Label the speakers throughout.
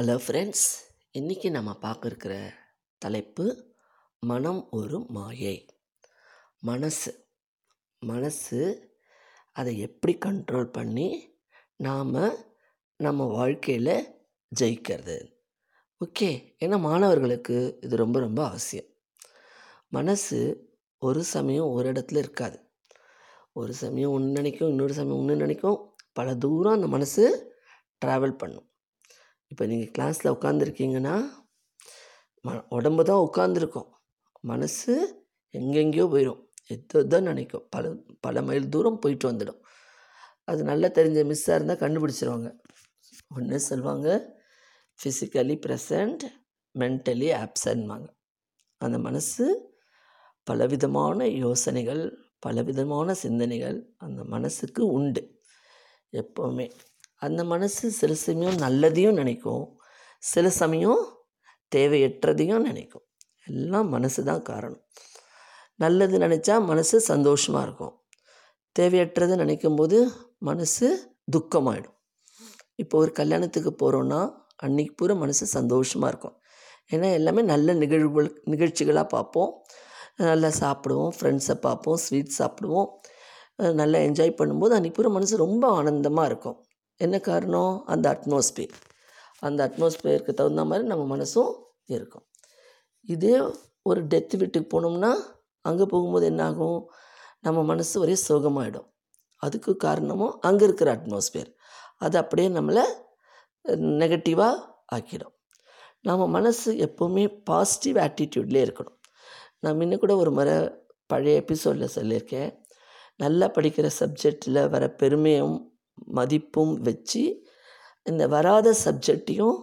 Speaker 1: Hello friends இன்றைக்கி நம்ம பார்க்க இருக்கிற தலைப்பு மனம் ஒரு மாயை. மனசு. மனசு அதை எப்படி கண்ட்ரோல் பண்ணி நாம் நம்ம வாழ்க்கையில் ஜெயிக்கிறது? ஓகே ஏன்னா மாணவர்களுக்கு இது ரொம்ப ரொம்ப அவசியம். மனசு ஒரு சமயம் ஒரு இடத்துல இருக்காது. ஒரு சமயம் ஒன்று நினைக்கும் இன்னொரு சமயம் ஒன்று நினைக்கும். பல தூரம் அந்த மனசு ட்ராவல் பண்ணும். இப்போ நீங்கள் கிளாஸில் உட்காந்துருக்கீங்கன்னா ம உடம்பு தான் உட்காந்துருக்கும் மனசு எங்கெங்கேயோ போயிடும் எது தான் நினைக்கும். பல பல மைல் தூரம் போயிட்டு வந்துடும். அது நல்லா தெரிஞ்ச மிஸ்ஸாக இருந்தால் கண்டுபிடிச்சிருவாங்க. ஒன்று சொல்லுவாங்க ஃபிசிக்கலி ப்ரெசண்ட் மென்டலி ஆப்சன்ட்வாங்க அந்த மனசு பலவிதமான யோசனைகள் பலவிதமான சிந்தனைகள் அந்த மனசுக்கு உண்டு. எப்போவுமே. அந்த மனசு சில சமயம் நல்லதையும் நினைக்கும். சில சமயம் தேவையற்றதையும் நினைக்கும். எல்லாம் மனசு தான் காரணம். நல்லது நினச்சா மனசு சந்தோஷமாக இருக்கும். தேவையற்றதை நினைக்கும் போது மனசு துக்கமாயிடும். இப்போ ஒரு கல்யாணத்துக்கு போகிறோன்னா அன்றைக்கி பூரா மனசு சந்தோஷமாக இருக்கும். ஏன்னா எல்லாமே நல்ல நிகழ்வுகள் நிகழ்ச்சிகளாக பார்ப்போம். நல்லா சாப்பிடுவோம் ஃப்ரெண்ட்ஸை பார்ப்போம் ஸ்வீட் சாப்பிடுவோம். நல்லா என்ஜாய் பண்ணும்போது அன்றைக்கி பூரா மனசு ரொம்ப ஆனந்தமாக இருக்கும். என்ன காரணம்? அந்த அட்மாஸ்பியர் அந்த அட்மாஸ்பியருக்கு தகுந்த மாதிரி நம்ம மனசும் இருக்கும். இதே ஒரு டெத் வீட்டுக்கு போனோம்னா அங்கே போகும்போது என்னாகும்? நம்ம மனசு ஒரே சோகமாகிடும் அதுக்கு காரணமும் அங்கே இருக்கிற அட்மாஸ்பியர் அது அப்படியே நம்மளை நெகட்டிவாக ஆக்கிடும். நம்ம மனசு எப்போவுமே பாசிட்டிவ் ஆட்டிடியூட்லேயே இருக்கணும். நான் முன்ன கூட ஒரு முறை பழைய எபிசோடில் சொல்லியிருக்கேன். நல்லா படிக்கிற சப்ஜெக்டில் வர பெருமையும் மதிப்பும் வச்சு இந்த வராத சப்ஜெக்டையும்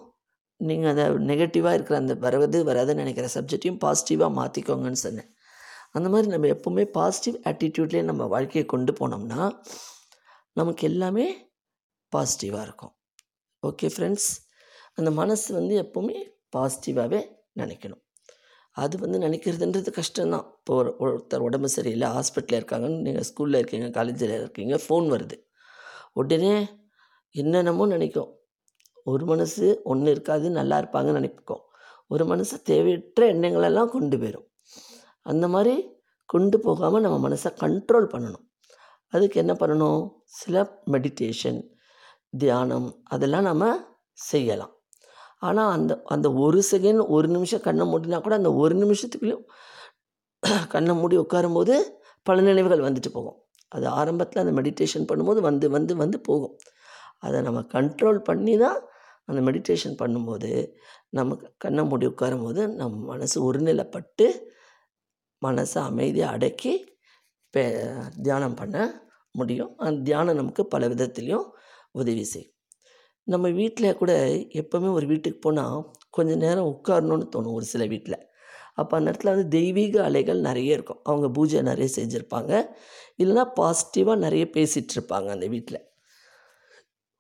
Speaker 1: நீங்கள் அதை நெகட்டிவாக இருக்கிற அந்த வரது வராதுன்னு நினைக்கிற சப்ஜெக்டையும் பாசிட்டிவாக மாற்றிக்கோங்கன்னு சொன்னேன். அந்த மாதிரி நம்ம எப்போவுமே பாசிட்டிவ் ஆட்டிடியூட்லேயே நம்ம வாழ்க்கையை கொண்டு போனோம்னா நமக்கு எல்லாமே பாசிட்டிவாக இருக்கும். ஓகே ஃப்ரெண்ட்ஸ் அந்த மனசு வந்து எப்போவுமே பாசிட்டிவாகவே நினைக்கணும். அது வந்து நினைக்கிறதுன்றது கஷ்டம்தான். இப்போ ஒரு ஒருத்தர் உடம்பு சரியில்லை ஹாஸ்பிட்டலில் இருக்காங்கன்னு நீங்கள் ஸ்கூலில் இருக்கீங்க காலேஜில் இருக்கீங்க ஃபோன் வருது. உடனே என்னென்னமோ நினைக்கும். ஒரு மனசு ஒன்று இருக்காது நல்லா இருப்பாங்கன்னு நினைப்போம். ஒரு மனசு தேவையற்ற எண்ணங்களெல்லாம் கொண்டு போயிடும் அந்த மாதிரி கொண்டு போகாமல் நம்ம மனசை கண்ட்ரோல் பண்ணணும். அதுக்கு என்ன பண்ணணும்? சில மெடிடேஷன் தியானம் அதெல்லாம் நம்ம செய்யலாம். ஆனால் அந்த அந்த ஒரு செகண்ட் ஒரு நிமிஷம் கண்ணை மூடினா கூட அந்த ஒரு நிமிஷத்துக்குள்ளேயும் கண்ணை மூடி உட்காரும்போது பல நினைவுகள் வந்துட்டு போகும். அது ஆரம்பத்தில் அந்த மெடிடேஷன் பண்ணும்போது வந்து வந்து வந்து போகும். அதை நம்ம கண்ட்ரோல் பண்ணி தான் அந்த மெடிடேஷன் பண்ணும்போது நமக்கு கண்ணை மூடி உட்காரும்போது நம் மனசு ஒருநிலைப்பட்டு மனசை அமைதியாக அடக்கி பே தியானம் பண்ண முடியும். அந்த தியானம் நமக்கு பல விதத்துலேயும் உதவி செய்யும். நம்ம வீட்டில் கூட எப்போவுமே ஒரு வீட்டுக்கு போனால் கொஞ்சம் நேரம் உட்காரணுன்னு தோணும் ஒரு சில வீட்டில் அப்போ அந்த இடத்துல வந்து தெய்வீக அலைகள் நிறைய இருக்கும். அவங்க பூஜை நிறைய செஞ்சுருப்பாங்க. இல்லைனா பாசிட்டிவாக நிறைய பேசிகிட்ருப்பாங்க அந்த வீட்டில்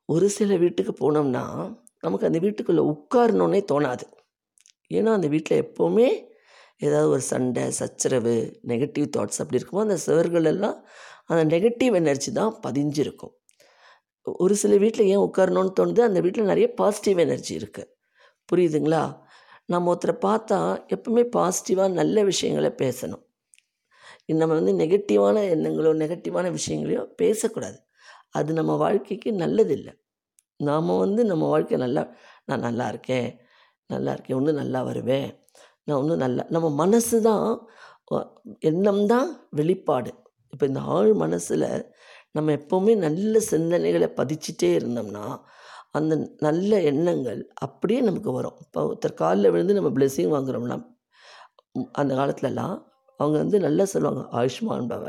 Speaker 1: ஒரு சில வீட்டுக்கு போனோம்னா நமக்கு அந்த வீட்டுக்குள்ளே உட்காரணுன்னே தோணாது. ஏன்னா அந்த வீட்டில் எப்போவுமே ஏதாவது ஒரு சண்டை சச்சரவு நெகட்டிவ் தாட்ஸ் அப்படி இருக்குமோ அந்த சுவர்கள் எல்லாம் அந்த நெகட்டிவ் எனர்ஜி தான் பதிஞ்சிருக்கும். ஒரு சில வீட்டில் ஏன் உட்காரணுன்னு தோணுது? அந்த வீட்டில் நிறைய பாசிட்டிவ் எனர்ஜி இருக்குது புரியுதுங்களா? நம்ம ஒருத்தரை பார்த்தா எப்பவுமே பாசிட்டிவாக நல்ல விஷயங்களை பேசணும். நம்ம வந்து நெகட்டிவான எண்ணங்களோ நெகட்டிவான விஷயங்களையோ பேசக்கூடாது. அது நம்ம வாழ்க்கைக்கு நல்லதில்லை. நாம் வந்து நம்ம வாழ்க்கை நல்லா நான் நல்லா இருக்கேன் நல்லா இருக்கேன் ஒன்று நல்லா வருவேன் நான் ஒன்றும் நல்லா நம்ம மனசு தான் எண்ணம் தான் வெளிப்பாடு. இப்போ இந்த ஆழ் மனசில் நம்ம எப்போவுமே நல்ல சிந்தனைகளை பதிச்சிட்டே இருந்தோம்னா அந்த நல்ல எண்ணங்கள் அப்படியே நமக்கு வரும். இப்போ ஒருத்தர் காலில் விழுந்து நம்ம பிளெஸ்ஸிங் வாங்குகிறோம்னா அந்த காலத்துலலாம் அவங்க வந்து நல்லா சொல்லுவாங்க ஆயுஷ்மான் பவ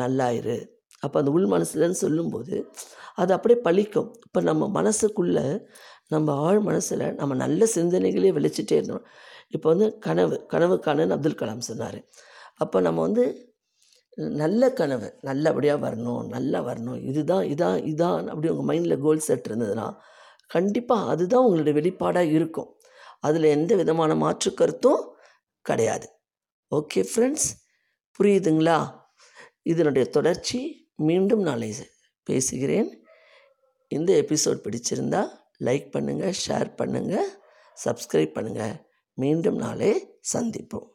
Speaker 1: நல்லாயிரு அப்போ அந்த உள் மனசுலன்னு சொல்லும்போது அது அப்படியே பழிக்கும். இப்போ நம்ம மனசுக்குள்ளே நம்ம ஆழ் மனசில் நம்ம நல்ல சிந்தனைகளே வெளிச்சிட்டே இருந்தோம். இப்போ வந்து கனவு கனவு காணுன்னு அப்துல் கலாம் சொன்னார். அப்போ நம்ம வந்து நல்ல கனவு நல்லபடியாக வரணும் நல்லா வரணும். இதுதான் இதான் இதான் அப்படி உங்கள் மைண்டில் கோல் செட் இருந்ததுன்னா கண்டிப்பாக அதுதான் உங்களுடைய வெளிப்பாடாக இருக்கும். அதில் எந்த விதமான மாற்று கருத்தும் கிடையாது. ஓகே ஃப்ரெண்ட்ஸ் புரியுதுங்களா? இதனுடைய தொடர்ச்சி மீண்டும் நாளை பேசுகிறேன். இந்த எபிசோட் பிடிச்சிருந்தா லைக் பண்ணுங்கள் ஷேர் பண்ணுங்கள் சப்ஸ்கிரைப் பண்ணுங்கள் மீண்டும் நாளை சந்திப்போம்.